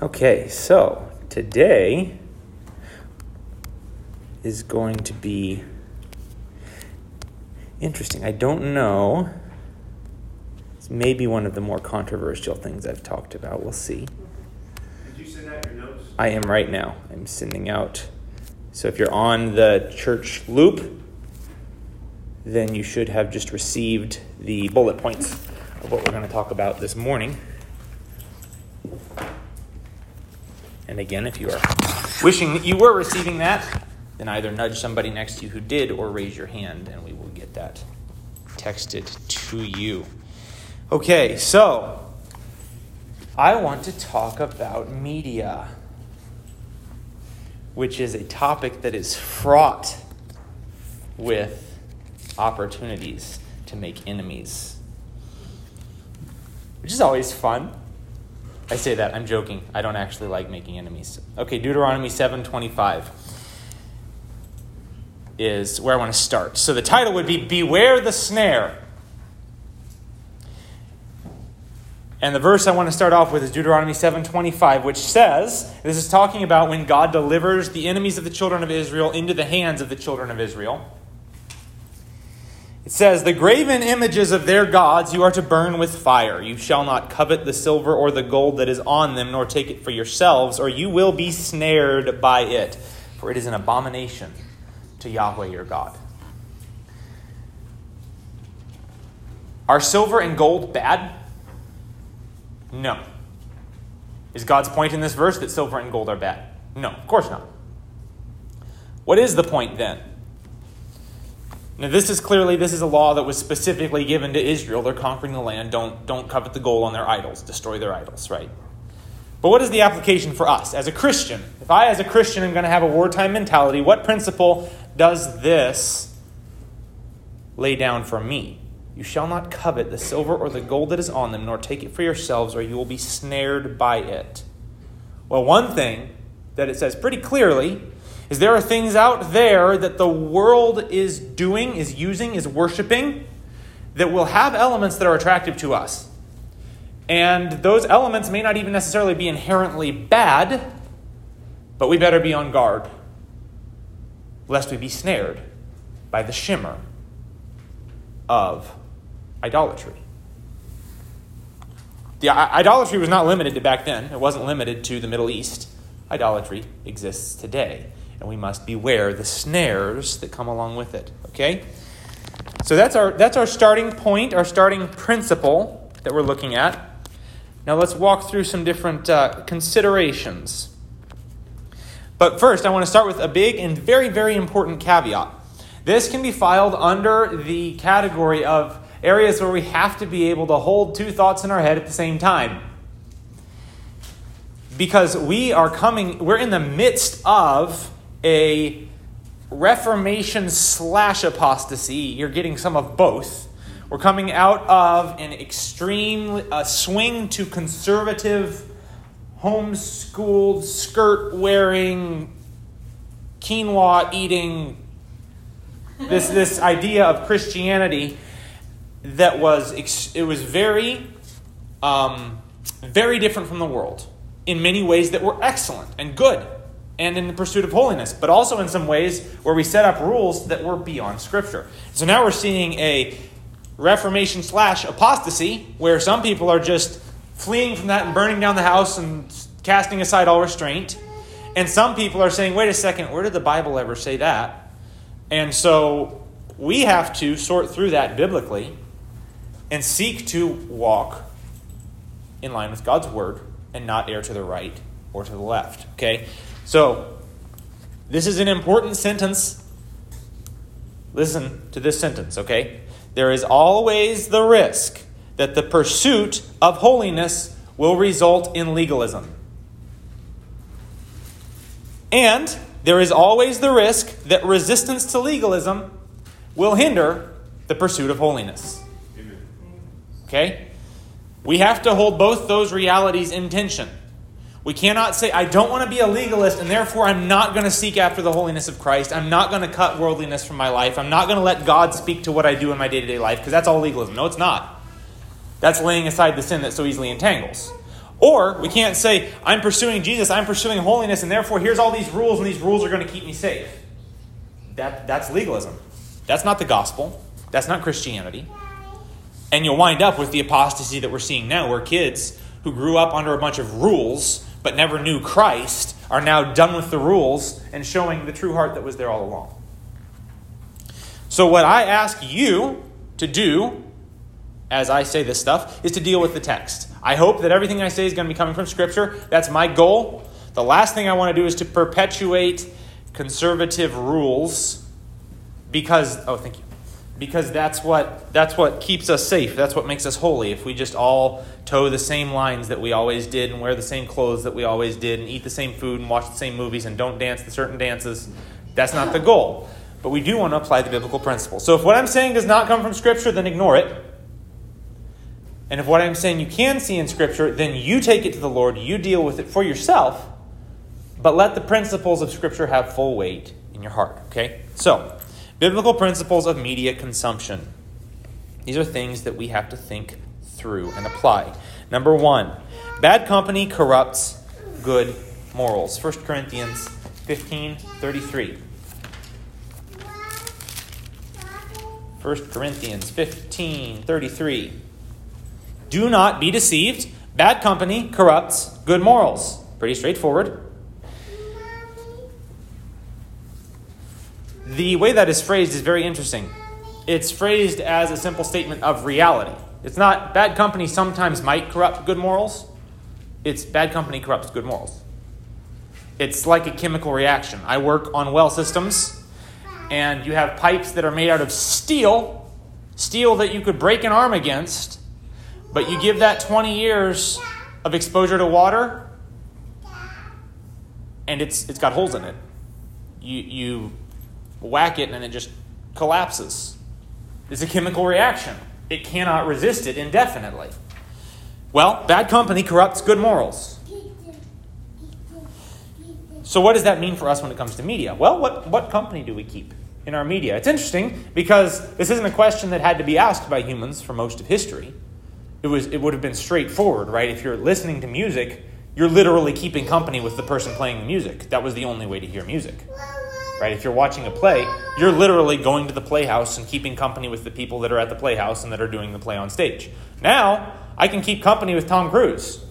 Okay, so today is going to be interesting. I don't know. It's maybe one of the more controversial things I've talked about. We'll see. Did you send out your notes? I am right now. I'm sending out. So if you're on the church loop, then you should have just received the bullet points of what we're going to talk about this morning. And again, if you are wishing that you were receiving that, then either nudge somebody next to you who did or raise your hand and we will get that texted to you. Okay, so I want to talk about media, which is a topic that is fraught with opportunities to make enemies, which is always fun. I say that, I'm joking. I don't actually like making enemies. Okay, Deuteronomy 7:25 is where I want to start. So the title would be Beware the Snare. And the verse I want to start off with is Deuteronomy 7:25, which says, this is talking about when God delivers the enemies of the children of Israel into the hands of the children of Israel. It says, The graven images of their gods you are to burn with fire. You shall not covet the silver or the gold that is on them, nor take it for yourselves, or you will be snared by it, for it is an abomination to Yahweh your God. Are silver and gold bad? No. Is God's point in this verse that silver and gold are bad? No, of course not. What is the point then? Now this is clearly this is a law that was specifically given to Israel. They're conquering the land. Don't don't covet the gold on their idols, destroy their idols, right? But what is the application for us as a Christian? If I as a Christian am going to have a wartime mentality, what principle does this lay down for me? You shall not covet the silver or the gold that is on them, nor take it for yourselves, or you will be snared by it. Well, one thing that it says pretty clearly is there are things out there that the world is doing, is using, is worshiping, that will have elements that are attractive to us. And those elements may not even necessarily be inherently bad, but we better be on guard, lest we be snared by the shimmer of idolatry. The idolatry was not limited to back then. It wasn't limited to the Middle East. Idolatry exists today, and we must beware the snares that come along with it. Okay? So that's our that's our starting point, our starting principle that we're looking at. Now let's walk through some different uh, considerations. But first, I want to start with a big and very, very important caveat. This can be filed under the category of areas where we have to be able to hold two thoughts in our head at the same time. Because we are coming, we're in the midst of a reformation slash apostasy. You're getting some of both. We're coming out of an extreme uh, swing to conservative, homeschooled, skirt wearing, quinoa eating, this, this idea of Christianity that was it was very um, very different from the world in many ways that were excellent and good and in the pursuit of holiness but also in some ways where we set up rules that were beyond scripture so now we're seeing a reformation slash apostasy where some people are just fleeing from that and burning down the house and casting aside all restraint and some people are saying wait a second where did the bible ever say that and so we have to sort through that biblically and seek to walk in line with God's word and not err to the right or to the left. Okay? So, this is an important sentence. Listen to this sentence, okay? There is always the risk that the pursuit of holiness will result in legalism. And there is always the risk that resistance to legalism will hinder the pursuit of holiness. Okay? We have to hold both those realities in tension. We cannot say, I don't want to be a legalist, and therefore I'm not going to seek after the holiness of Christ. I'm not going to cut worldliness from my life. I'm not going to let God speak to what I do in my day to day life, because that's all legalism. No, it's not. That's laying aside the sin that so easily entangles. Or we can't say, I'm pursuing Jesus, I'm pursuing holiness, and therefore here's all these rules, and these rules are going to keep me safe. That, that's legalism. That's not the gospel. That's not Christianity. And you'll wind up with the apostasy that we're seeing now, where kids who grew up under a bunch of rules but never knew Christ are now done with the rules and showing the true heart that was there all along. So, what I ask you to do as I say this stuff is to deal with the text. I hope that everything I say is going to be coming from Scripture. That's my goal. The last thing I want to do is to perpetuate conservative rules because, oh, thank you. Because that's what, that's what keeps us safe. That's what makes us holy. If we just all toe the same lines that we always did and wear the same clothes that we always did and eat the same food and watch the same movies and don't dance the certain dances, that's not the goal. But we do want to apply the biblical principle. So if what I'm saying does not come from Scripture, then ignore it. And if what I'm saying you can see in Scripture, then you take it to the Lord, you deal with it for yourself, but let the principles of Scripture have full weight in your heart. Okay? So, biblical principles of media consumption. These are things that we have to think through and apply. Number one, bad company corrupts good morals. 1 Corinthians 15 33. 1 Corinthians 15 33. Do not be deceived. Bad company corrupts good morals. Pretty straightforward. The way that is phrased is very interesting. It's phrased as a simple statement of reality. It's not bad company sometimes might corrupt good morals. It's bad company corrupts good morals. It's like a chemical reaction. I work on well systems, and you have pipes that are made out of steel, steel that you could break an arm against, but you give that 20 years of exposure to water, and it's, it's got holes in it. You, you whack it, and it just collapses. It's a chemical reaction. It cannot resist it indefinitely. Well, bad company corrupts good morals. So, what does that mean for us when it comes to media? Well, what, what company do we keep in our media? It's interesting because this isn't a question that had to be asked by humans for most of history. It, was, it would have been straightforward, right? If you're listening to music, you're literally keeping company with the person playing the music. That was the only way to hear music. Right? If you're watching a play, you're literally going to the playhouse and keeping company with the people that are at the playhouse and that are doing the play on stage. Now, I can keep company with Tom Cruise.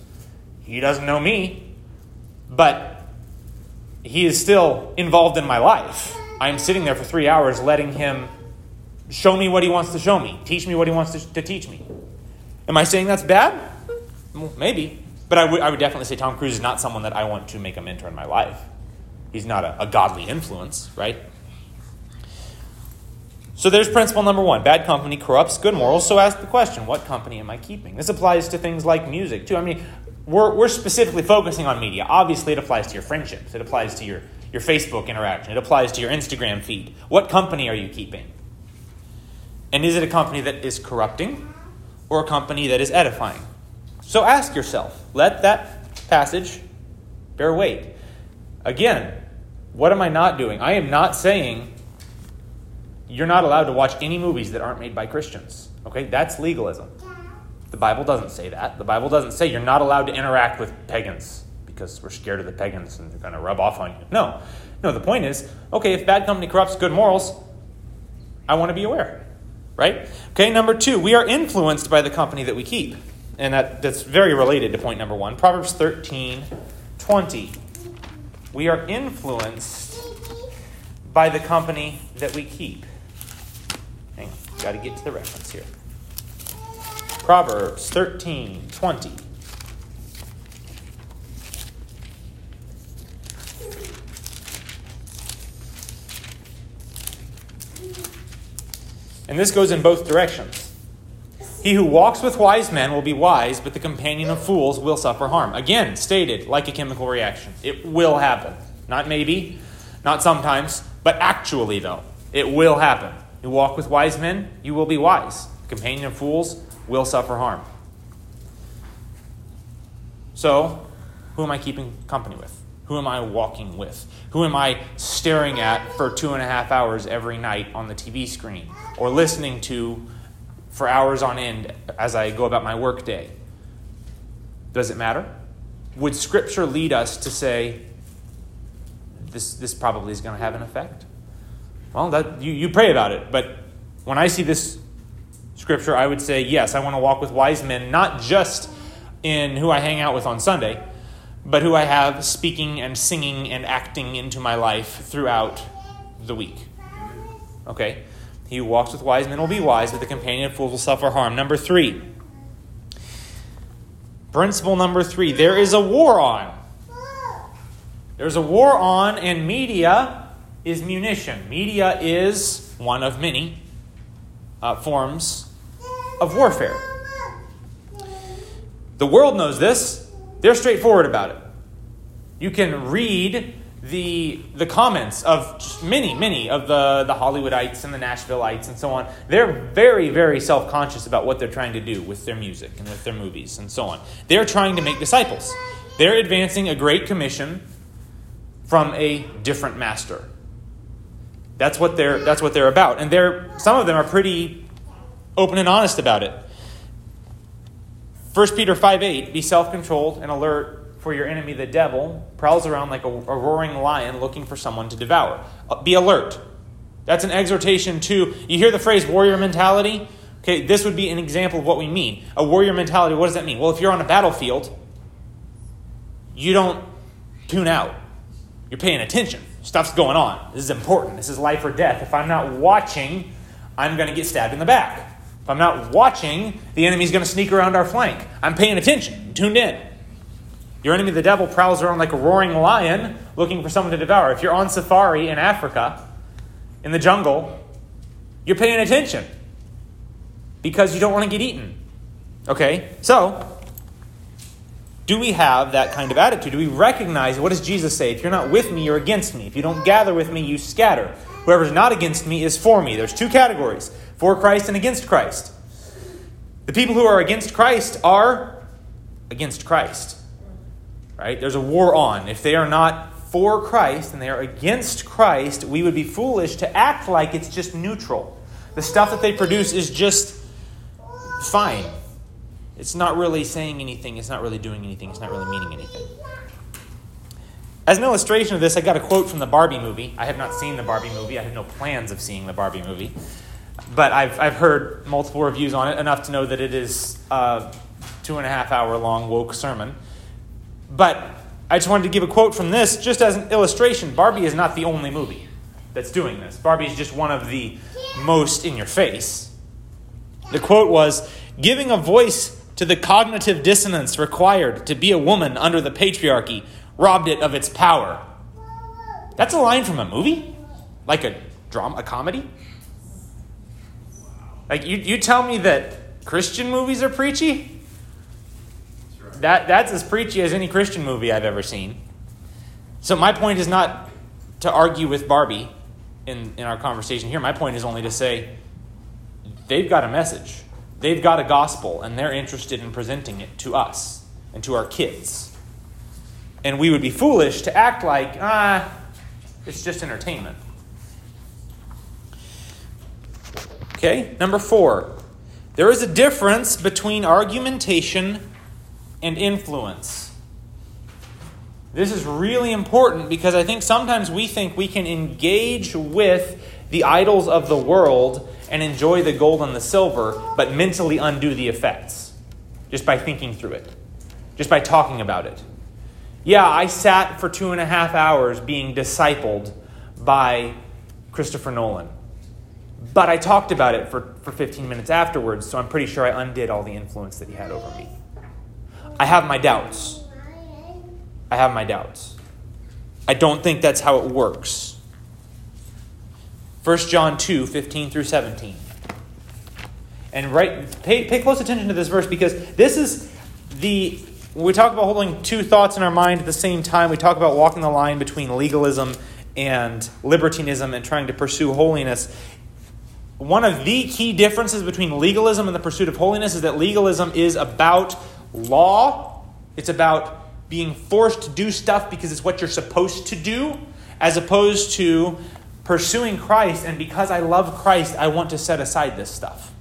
He doesn't know me, but he is still involved in my life. I'm sitting there for three hours letting him show me what he wants to show me, teach me what he wants to, to teach me. Am I saying that's bad? Well, maybe. But I would, I would definitely say Tom Cruise is not someone that I want to make a mentor in my life. He's not a, a godly influence, right? So there's principle number one bad company corrupts good morals. So ask the question what company am I keeping? This applies to things like music, too. I mean, we're, we're specifically focusing on media. Obviously, it applies to your friendships, it applies to your, your Facebook interaction, it applies to your Instagram feed. What company are you keeping? And is it a company that is corrupting or a company that is edifying? So ask yourself. Let that passage bear weight. Again, what am I not doing? I am not saying you're not allowed to watch any movies that aren't made by Christians. Okay? That's legalism. The Bible doesn't say that. The Bible doesn't say you're not allowed to interact with pagans because we're scared of the pagans and they're going to rub off on you. No. No, the point is okay, if bad company corrupts good morals, I want to be aware. Right? Okay, number two, we are influenced by the company that we keep. And that, that's very related to point number one. Proverbs 13 20. We are influenced by the company that we keep. Hang on, got to get to the reference here. Proverbs 13 20. And this goes in both directions. He who walks with wise men will be wise, but the companion of fools will suffer harm. Again, stated like a chemical reaction. It will happen. Not maybe, not sometimes, but actually, though. It will happen. You walk with wise men, you will be wise. The companion of fools will suffer harm. So, who am I keeping company with? Who am I walking with? Who am I staring at for two and a half hours every night on the TV screen or listening to for hours on end as I go about my workday? Does it matter? Would Scripture lead us to say, this, this probably is going to have an effect? Well, that, you, you pray about it, but when I see this Scripture, I would say, yes, I want to walk with wise men, not just in who I hang out with on Sunday, but who I have speaking and singing and acting into my life throughout the week. Okay? He who walks with wise men will be wise, but the companion of fools will suffer harm. Number three. Principle number three there is a war on. There's a war on, and media is munition. Media is one of many uh, forms of warfare. The world knows this, they're straightforward about it. You can read the, the comments of many, many of the, the Hollywoodites and the Nashvilleites and so on. They're very, very self conscious about what they're trying to do with their music and with their movies and so on. They're trying to make disciples. They're advancing a great commission from a different master. That's what they're, that's what they're about. And they're, some of them are pretty open and honest about it. 1 Peter 5 8, be self controlled and alert for your enemy, the devil, prowls around like a, a, roaring lion looking for someone to devour. Uh, be alert. That's an exhortation to, you hear the phrase warrior mentality? Okay, this would be an example of what we mean. A warrior mentality, what does that mean? Well, if you're on a battlefield, you don't tune out. You're paying attention. Stuff's going on. This is important. This is life or death. If I'm not watching, I'm going to get stabbed in the back. If I'm not watching, the enemy's going to sneak around our flank. I'm paying attention, tuned in. Your enemy, the devil, prowls around like a roaring lion looking for someone to devour. If you're on safari in Africa, in the jungle, you're paying attention because you don't want to get eaten. Okay? So, do we have that kind of attitude? Do we recognize what does Jesus say? If you're not with me, you're against me. If you don't gather with me, you scatter. Whoever's not against me is for me. There's two categories for Christ and against Christ. The people who are against Christ are against Christ. Right? There's a war on. If they are not for Christ and they are against Christ, we would be foolish to act like it's just neutral. The stuff that they produce is just fine. It's not really saying anything, it's not really doing anything, it's not really meaning anything. As an illustration of this, I got a quote from the Barbie movie. I have not seen the Barbie movie, I have no plans of seeing the Barbie movie. But I've, I've heard multiple reviews on it, enough to know that it is a two and a half hour long woke sermon. But I just wanted to give a quote from this just as an illustration. Barbie is not the only movie that's doing this, Barbie is just one of the most in your face. The quote was Giving a voice to the cognitive dissonance required to be a woman under the patriarchy robbed it of its power. That's a line from a movie? Like a drama, a comedy? Like you, you tell me that Christian movies are preachy? That, that's as preachy as any Christian movie I've ever seen. So my point is not to argue with Barbie in, in our conversation here. My point is only to say they've got a message. They've got a gospel, and they're interested in presenting it to us and to our kids. And we would be foolish to act like, ah, it's just entertainment. Okay, number four. There is a difference between argumentation and influence. This is really important because I think sometimes we think we can engage with the idols of the world and enjoy the gold and the silver, but mentally undo the effects just by thinking through it, just by talking about it. Yeah, I sat for two and a half hours being discipled by Christopher Nolan. But I talked about it for, for 15 minutes afterwards, so I'm pretty sure I undid all the influence that he had over me. I have my doubts. I have my doubts. I don't think that's how it works. 1 John 2 15 through 17. And right, pay, pay close attention to this verse because this is the. We talk about holding two thoughts in our mind at the same time, we talk about walking the line between legalism and libertinism and trying to pursue holiness. One of the key differences between legalism and the pursuit of holiness is that legalism is about law, it's about being forced to do stuff because it's what you're supposed to do, as opposed to pursuing Christ, and because I love Christ, I want to set aside this stuff.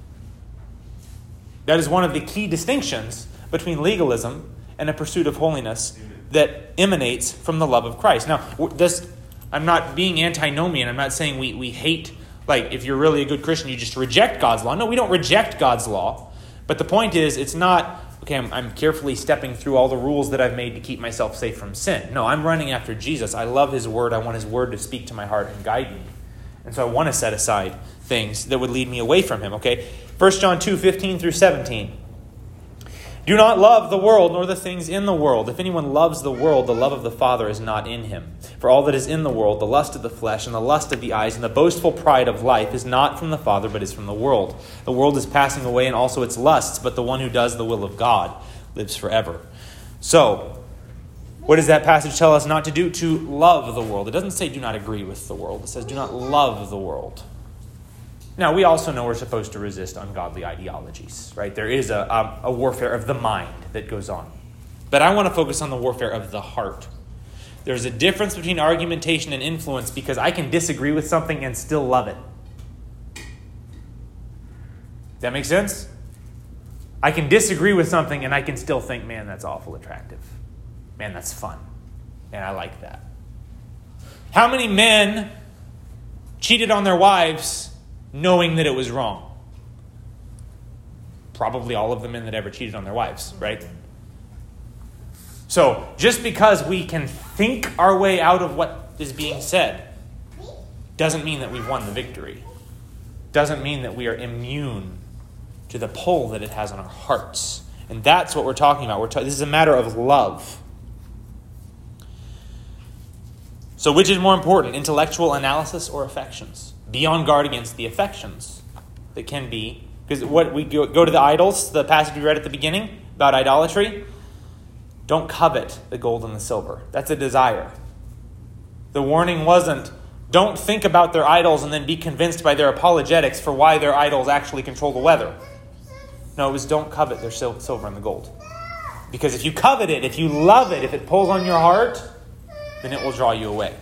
That is one of the key distinctions between legalism and a pursuit of holiness that emanates from the love of Christ. Now, this, I'm not being antinomian. I'm not saying we, we hate, like, if you're really a good Christian, you just reject God's law. No, we don't reject God's law. But the point is, it's not, okay, I'm, I'm carefully stepping through all the rules that I've made to keep myself safe from sin. No, I'm running after Jesus. I love His Word. I want His Word to speak to my heart and guide me. And so I want to set aside things that would lead me away from Him, okay? 1 John 2 15 through 17. Do not love the world nor the things in the world. If anyone loves the world, the love of the Father is not in him. For all that is in the world, the lust of the flesh and the lust of the eyes and the boastful pride of life is not from the Father, but is from the world. The world is passing away and also its lusts, but the one who does the will of God lives forever. So, what does that passage tell us not to do? To love the world. It doesn't say do not agree with the world, it says do not love the world. Now, we also know we're supposed to resist ungodly ideologies, right? There is a, a, a, warfare of the mind that goes on. But I want to focus on the warfare of the heart. There's a difference between argumentation and influence because I can disagree with something and still love it. That makes sense? I can disagree with something and I can still think, man, that's awful attractive. Man, that's fun. And I like that. How many men cheated on their wives knowing that it was wrong? Probably all of the men that ever cheated on their wives, right? So, just because we can think our way out of what is being said doesn't mean that we've won the victory. Doesn't mean that we are immune to the pull that it has on our hearts. And that's what we're talking about. We're ta- this is a matter of love. So, which is more important, intellectual analysis or affections? Be on guard against the affections that can be. Because what we go, go to the idols, the passage we read at the beginning about idolatry. Don't covet the gold and the silver. That's a desire. The warning wasn't don't think about their idols and then be convinced by their apologetics for why their idols actually control the weather. No, it was don't covet their silver and the gold. Because if you covet it, if you love it, if it pulls on your heart, then it will draw you away.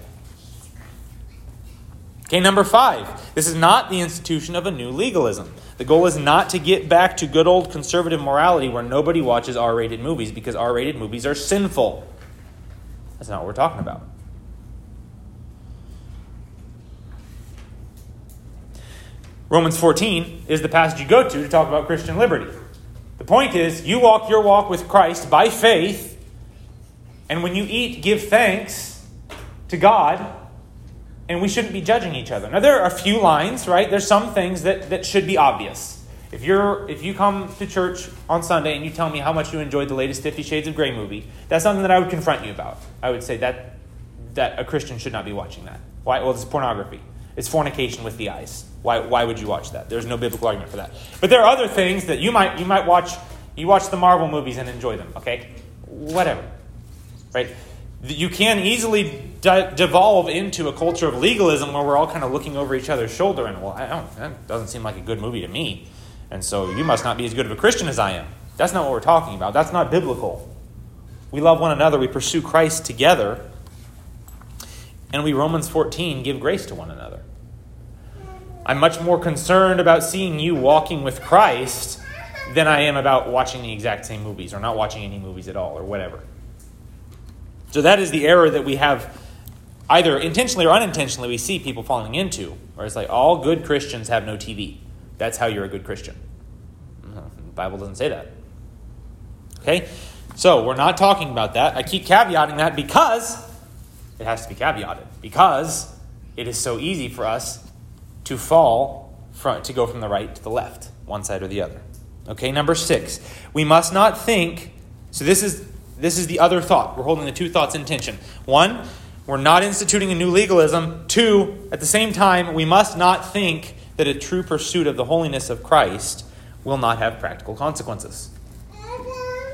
Okay, number five. This is not the institution of a new legalism. The goal is not to get back to good old conservative morality where nobody watches R rated movies because R rated movies are sinful. That's not what we're talking about. Romans 14 is the passage you go to to talk about Christian liberty. The point is, you walk your walk with Christ by faith, and when you eat, give thanks to God and we shouldn't be judging each other. Now, there are a few lines, right? There's some things that, that should be obvious. If, you're, if you come to church on Sunday and you tell me how much you enjoyed the latest Fifty Shades of Grey movie, that's something that I would confront you about. I would say that, that a Christian should not be watching that. Why? Well, it's pornography. It's fornication with the eyes. Why, why would you watch that? There's no biblical argument for that. But there are other things that you might, you might watch. You watch the Marvel movies and enjoy them, okay? Whatever. Right? You can easily de- devolve into a culture of legalism where we're all kind of looking over each other's shoulder and well I don't, that doesn't seem like a good movie to me. And so you must not be as good of a christian as i am. That's not what we're talking about. That's not biblical. We love one another. We pursue christ together. And we romans 14 give grace to one another. I'm much more concerned about seeing you walking with christ than i am about watching the exact same movies or not watching any movies at all or whatever so that is the error that we have either intentionally or unintentionally we see people falling into, where it's like all good Christians have no TV. That's how you're a good Christian. The Bible doesn't say that. Okay? So we're not talking about that. I keep caveating that because it has to be caveated. Because it is so easy for us to fall from, to go from the right to the left, one side or the other. Okay, number six. We must not think, so this is this is the other thought. We're holding the two thoughts in tension. One, we're not instituting a new legalism. Two, at the same time, we must not think that a true pursuit of the holiness of Christ will not have practical consequences.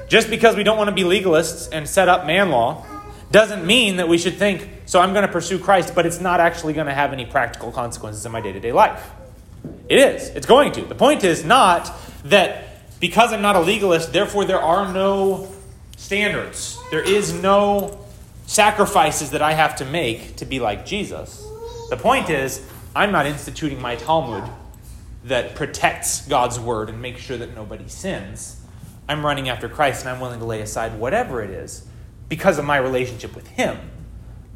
Just because we don't want to be legalists and set up man law doesn't mean that we should think, so I'm going to pursue Christ, but it's not actually going to have any practical consequences in my day to day life. It is. It's going to. The point is not that because I'm not a legalist, therefore there are no standards. There is no sacrifices that I have to make to be like Jesus. The point is, I'm not instituting my Talmud that protects God's word and makes sure that nobody sins. I'm running after Christ and I'm willing to lay aside whatever it is because of my relationship with Him.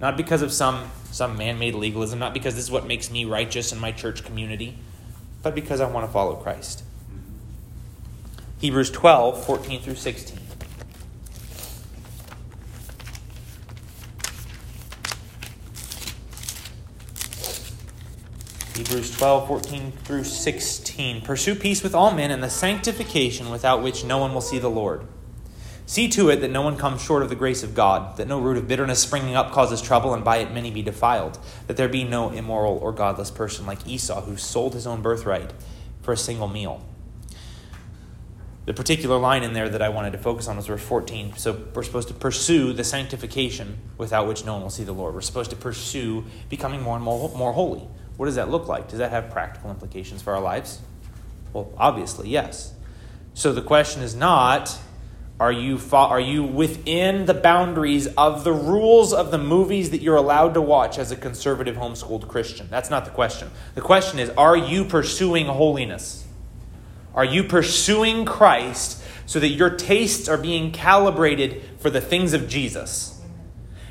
Not because of some, some man made legalism, not because this is what makes me righteous in my church community, but because I want to follow Christ. Hebrews 12, 14 through 16. Hebrews 12, 14 through 16. Pursue peace with all men and the sanctification without which no one will see the Lord. See to it that no one comes short of the grace of God, that no root of bitterness springing up causes trouble, and by it many be defiled, that there be no immoral or godless person like Esau, who sold his own birthright for a single meal. The particular line in there that I wanted to focus on was verse 14. So we're supposed to pursue the sanctification without which no one will see the Lord. We're supposed to pursue becoming more and more, more holy. What does that look like? Does that have practical implications for our lives? Well, obviously, yes. So the question is not are you, are you within the boundaries of the rules of the movies that you're allowed to watch as a conservative homeschooled Christian? That's not the question. The question is are you pursuing holiness? Are you pursuing Christ so that your tastes are being calibrated for the things of Jesus?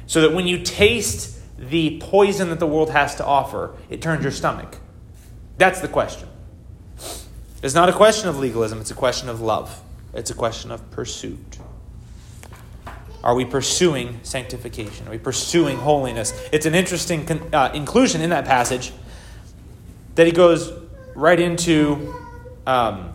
So that when you taste the poison that the world has to offer, it turns your stomach. That's the question. It's not a question of legalism, it's a question of love, it's a question of pursuit. Are we pursuing sanctification? Are we pursuing holiness? It's an interesting uh, inclusion in that passage that he goes right into. Um,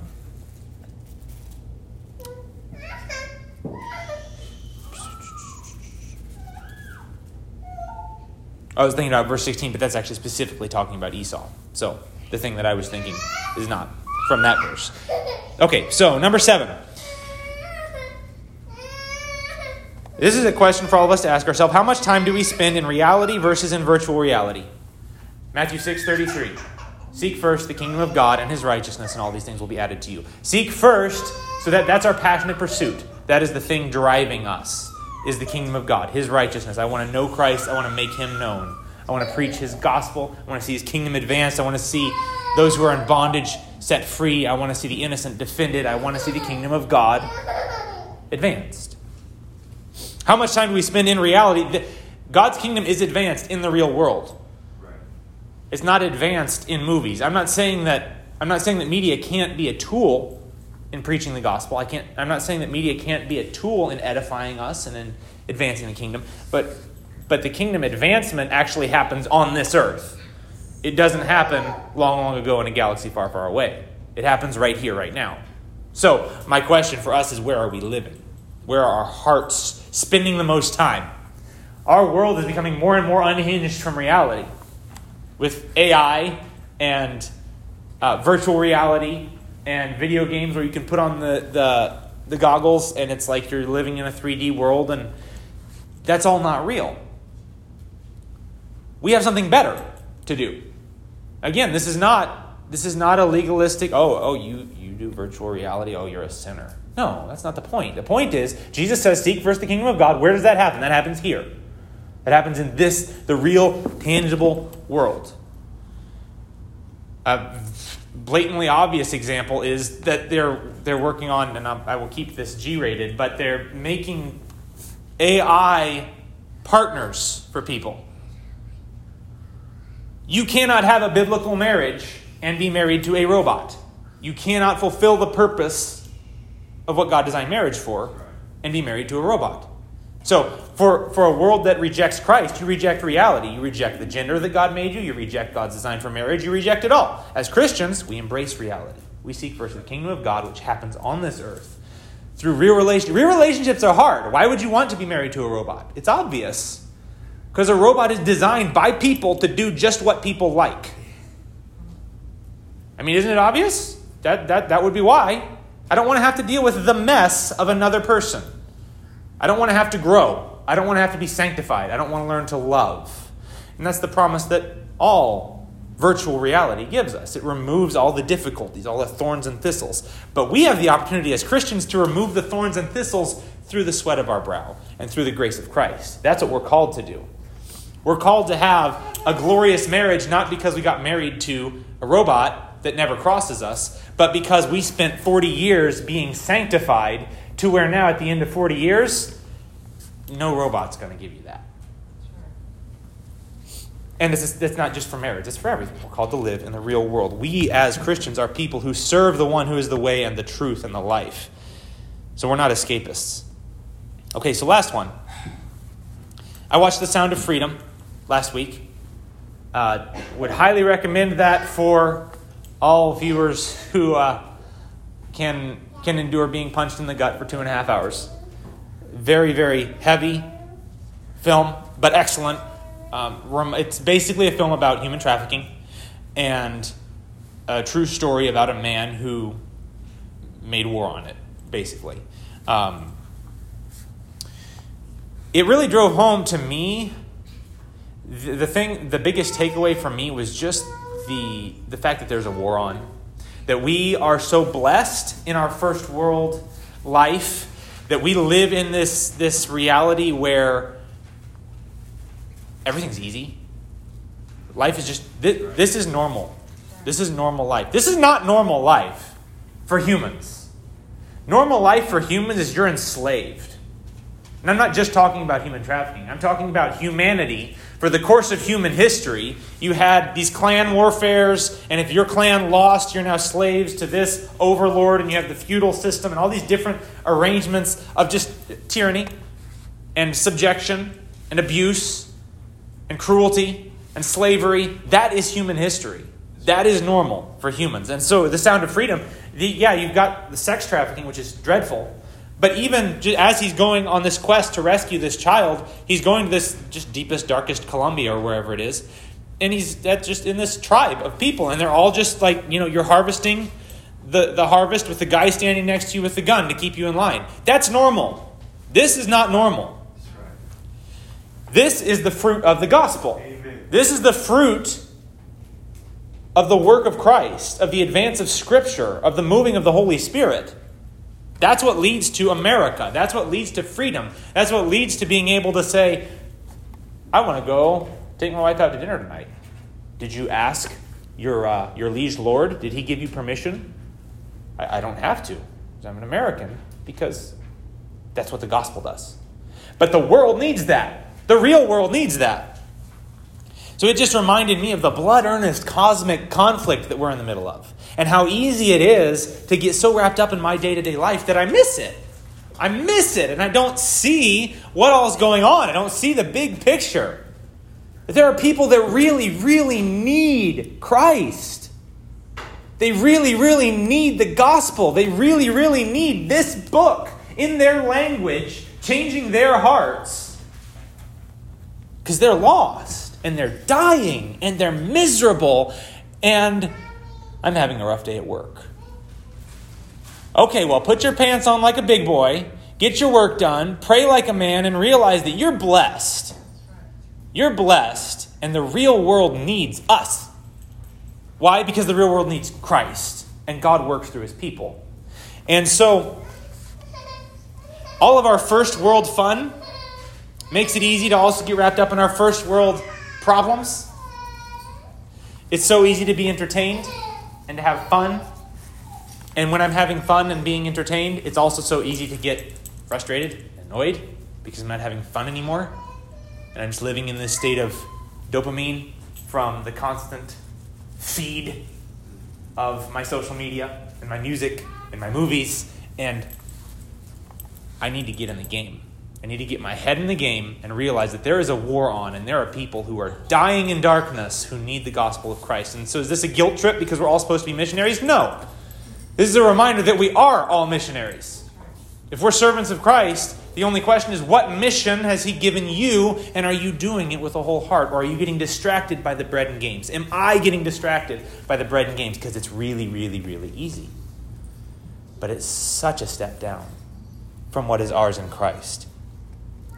I was thinking about verse 16, but that's actually specifically talking about Esau. So the thing that I was thinking is not from that verse. Okay, so number seven. This is a question for all of us to ask ourselves. How much time do we spend in reality versus in virtual reality? Matthew 6 33. Seek first the kingdom of God and his righteousness, and all these things will be added to you. Seek first, so that that's our passionate pursuit. That is the thing driving us is the kingdom of God, his righteousness. I want to know Christ. I want to make him known. I want to preach his gospel. I want to see his kingdom advanced. I want to see those who are in bondage set free. I want to see the innocent defended. I want to see the kingdom of God advanced. How much time do we spend in reality? God's kingdom is advanced in the real world. It's not advanced in movies. I'm not saying that I'm not saying that media can't be a tool in preaching the gospel. I can't, I'm not saying that media can't be a tool in edifying us and in advancing the kingdom, but, but the kingdom advancement actually happens on this earth. It doesn't happen long, long ago in a galaxy far, far away. It happens right here, right now. So, my question for us is where are we living? Where are our hearts spending the most time? Our world is becoming more and more unhinged from reality. With AI and uh, virtual reality and video games where you can put on the, the, the goggles and it's like you're living in a 3D world, and that's all not real. We have something better to do. Again, this is not this is not a legalistic, oh, oh, you, you do virtual reality, oh, you're a sinner. No, that's not the point. The point is, Jesus says, seek first the kingdom of God. Where does that happen? That happens here. That happens in this, the real, tangible world. Uh, blatantly obvious example is that they're they're working on, and I will keep this G-rated, but they're making AI partners for people. You cannot have a biblical marriage and be married to a robot. You cannot fulfill the purpose of what God designed marriage for and be married to a robot. So, for, for a world that rejects Christ, you reject reality. You reject the gender that God made you. You reject God's design for marriage. You reject it all. As Christians, we embrace reality. We seek first the kingdom of God, which happens on this earth through real relationships. Real relationships are hard. Why would you want to be married to a robot? It's obvious. Because a robot is designed by people to do just what people like. I mean, isn't it obvious? That, that, that would be why. I don't want to have to deal with the mess of another person. I don't want to have to grow. I don't want to have to be sanctified. I don't want to learn to love. And that's the promise that all virtual reality gives us. It removes all the difficulties, all the thorns and thistles. But we have the opportunity as Christians to remove the thorns and thistles through the sweat of our brow and through the grace of Christ. That's what we're called to do. We're called to have a glorious marriage not because we got married to a robot, that never crosses us, but because we spent 40 years being sanctified to where now at the end of 40 years, no robot's going to give you that. And this is, it's not just for marriage, it's for everything. We're called to live in the real world. We, as Christians, are people who serve the one who is the way and the truth and the life. So we're not escapists. Okay, so last one. I watched The Sound of Freedom last week. Uh, would highly recommend that for all viewers who uh, can, can endure being punched in the gut for two and a half hours. Very, very heavy film, but excellent. Um, it's basically a film about human trafficking and a true story about a man who made war on it, basically. Um, it really drove home to me the, the thing, the biggest takeaway for me was just the, the fact that there's a war on. That we are so blessed in our first world life that we live in this, this reality where everything's easy. Life is just, this, this is normal. This is normal life. This is not normal life for humans. Normal life for humans is you're enslaved. And I'm not just talking about human trafficking, I'm talking about humanity. For the course of human history, you had these clan warfares, and if your clan lost, you're now slaves to this overlord, and you have the feudal system and all these different arrangements of just tyranny and subjection and abuse and cruelty and slavery. That is human history. That is normal for humans. And so, the sound of freedom, the, yeah, you've got the sex trafficking, which is dreadful. But even as he's going on this quest to rescue this child, he's going to this just deepest, darkest Colombia or wherever it is. And he's that's just in this tribe of people. And they're all just like, you know, you're harvesting the, the harvest with the guy standing next to you with the gun to keep you in line. That's normal. This is not normal. This is the fruit of the gospel. Amen. This is the fruit of the work of Christ, of the advance of Scripture, of the moving of the Holy Spirit. That's what leads to America. That's what leads to freedom. That's what leads to being able to say, I want to go take my wife out to dinner tonight. Did you ask your, uh, your liege lord? Did he give you permission? I, I don't have to, because I'm an American, because that's what the gospel does. But the world needs that. The real world needs that. So it just reminded me of the blood earnest cosmic conflict that we're in the middle of, and how easy it is to get so wrapped up in my day to day life that I miss it. I miss it, and I don't see what all's going on. I don't see the big picture. There are people that really, really need Christ. They really, really need the gospel. They really, really need this book in their language, changing their hearts because they're lost and they're dying and they're miserable and I'm having a rough day at work. Okay, well, put your pants on like a big boy, get your work done, pray like a man, and realize that you're blessed. You're blessed, and the real world needs us. Why? Because the real world needs Christ, and God works through his people. And so, all of our first world fun Makes it easy to also get wrapped up in our first world problems. It's so easy to be entertained and to have fun. And when I'm having fun and being entertained, it's also so easy to get frustrated, annoyed, because I'm not having fun anymore. And I'm just living in this state of dopamine from the constant feed of my social media and my music and my movies. And I need to get in the game. I need to get my head in the game and realize that there is a war on, and there are people who are dying in darkness who need the gospel of Christ. And so, is this a guilt trip because we're all supposed to be missionaries? No. This is a reminder that we are all missionaries. If we're servants of Christ, the only question is what mission has He given you, and are you doing it with a whole heart, or are you getting distracted by the bread and games? Am I getting distracted by the bread and games? Because it's really, really, really easy. But it's such a step down from what is ours in Christ.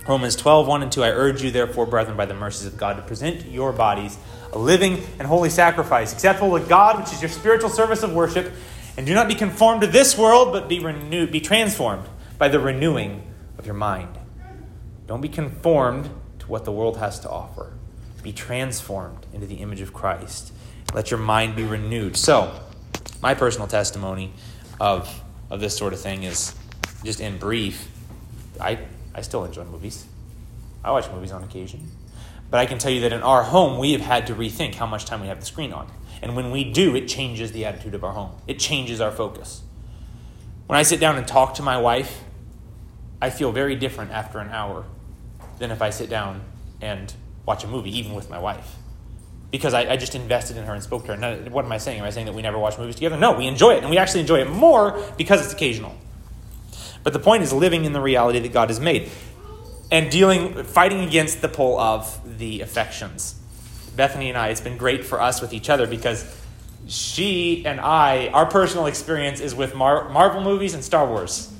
Romans 12, 1 and 2. I urge you, therefore, brethren, by the mercies of God, to present your bodies a living and holy sacrifice, acceptable to God, which is your spiritual service of worship. And do not be conformed to this world, but be renewed, be transformed by the renewing of your mind. Don't be conformed to what the world has to offer. Be transformed into the image of Christ. Let your mind be renewed. So, my personal testimony of, of this sort of thing is just in brief, I, I still enjoy movies. I watch movies on occasion. But I can tell you that in our home, we have had to rethink how much time we have the screen on. And when we do, it changes the attitude of our home, it changes our focus. When I sit down and talk to my wife, I feel very different after an hour than if I sit down and watch a movie, even with my wife. Because I, I just invested in her and spoke to her. Now, what am I saying? Am I saying that we never watch movies together? No, we enjoy it. And we actually enjoy it more because it's occasional. But the point is living in the reality that God has made and dealing, fighting against the pull of the affections. Bethany and I, it's been great for us with each other because she and I, our personal experience is with Mar- Marvel movies and Star Wars.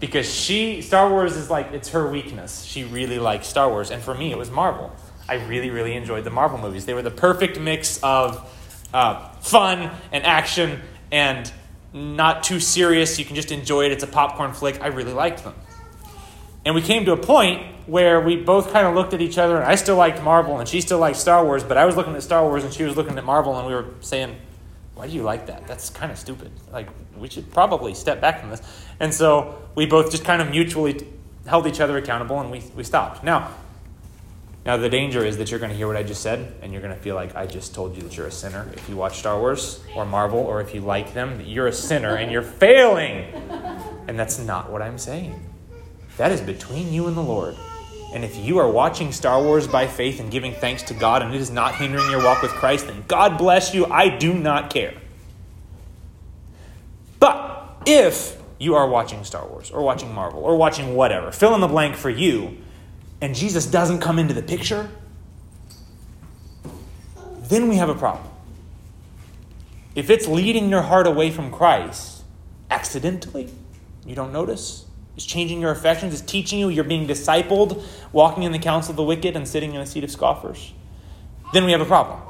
Because she, Star Wars is like, it's her weakness. She really likes Star Wars. And for me, it was Marvel. I really, really enjoyed the Marvel movies. They were the perfect mix of uh, fun and action and not too serious. You can just enjoy it. It's a popcorn flick. I really liked them. And we came to a point where we both kind of looked at each other, and I still liked Marvel, and she still liked Star Wars, but I was looking at Star Wars, and she was looking at Marvel, and we were saying, Why do you like that? That's kind of stupid. Like, we should probably step back from this. And so we both just kind of mutually held each other accountable, and we, we stopped. Now, now, the danger is that you're going to hear what I just said, and you're going to feel like I just told you that you're a sinner. If you watch Star Wars or Marvel, or if you like them, that you're a sinner and you're failing. And that's not what I'm saying. That is between you and the Lord. And if you are watching Star Wars by faith and giving thanks to God and it is not hindering your walk with Christ, then God bless you. I do not care. But if you are watching Star Wars or watching Marvel or watching whatever, fill in the blank for you, and Jesus doesn't come into the picture, then we have a problem. If it's leading your heart away from Christ accidentally, you don't notice, it's changing your affections, it's teaching you, you're being discipled, walking in the counsel of the wicked and sitting in the seat of scoffers, then we have a problem.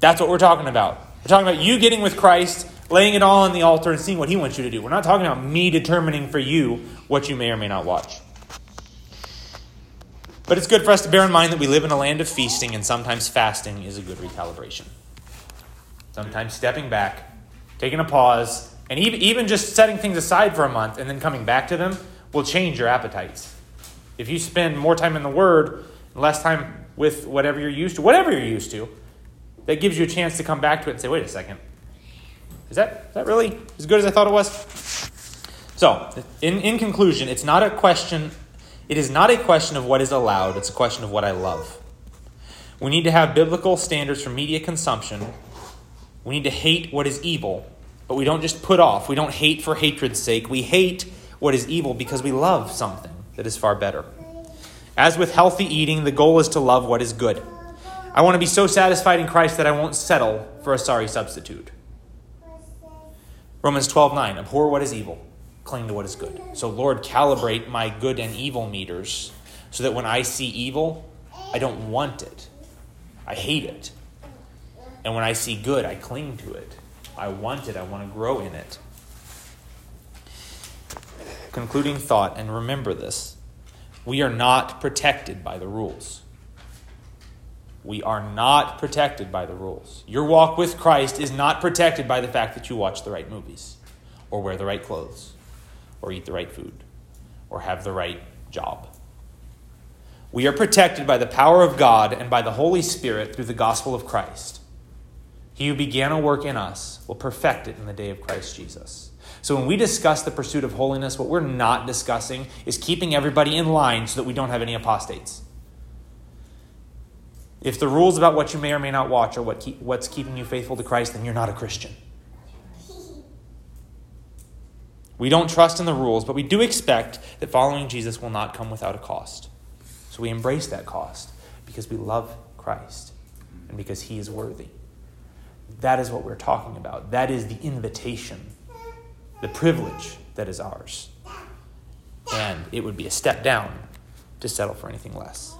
That's what we're talking about. We're talking about you getting with Christ, laying it all on the altar, and seeing what He wants you to do. We're not talking about me determining for you what you may or may not watch. But it's good for us to bear in mind that we live in a land of feasting, and sometimes fasting is a good recalibration. Sometimes stepping back, taking a pause, and even, just setting things aside for a month and then coming back to them will change your appetites. If you spend more time in the Word, less time with whatever you're used to, whatever you're used to, that gives you a chance to come back to it and say, wait a second, is that, is that really as good as I thought it was? So, in, in conclusion, it's not a question, it is not a question of what is allowed, it's a question of what I love. We need to have biblical standards for media consumption. We need to hate what is evil but we don't just put off. We don't hate for hatred's sake. We hate what is evil because we love something that is far better. As with healthy eating, the goal is to love what is good. I want to be so satisfied in Christ that I won't settle for a sorry substitute. Romans 12 9. Abhor what is evil, cling to what is good. So, Lord, calibrate my good and evil meters so that when I see evil, I don't want it. I hate it. And when I see good, I cling to it. I want it, I want to grow in it. Concluding thought, and remember this we are not protected by the rules. We are not protected by the rules. Your walk with Christ is not protected by the fact that you watch the right movies, or wear the right clothes, or eat the right food, or have the right job. We are protected by the power of God and by the Holy Spirit through the gospel of Christ. He who began a work in us will perfect it in the day of Christ Jesus. So when we discuss the pursuit of holiness, what we're not discussing is keeping everybody in line so that we don't have any apostates. If the rules about what you may or may not watch are what keep, what's keeping you faithful to Christ, then you're not a Christian. We don't trust in the rules, but we do expect that following Jesus will not come without a cost. So we embrace that cost because we love Christ and because he is worthy. That is what we're talking about. That is the invitation, the privilege that is ours. And it would be a step down to settle for anything less.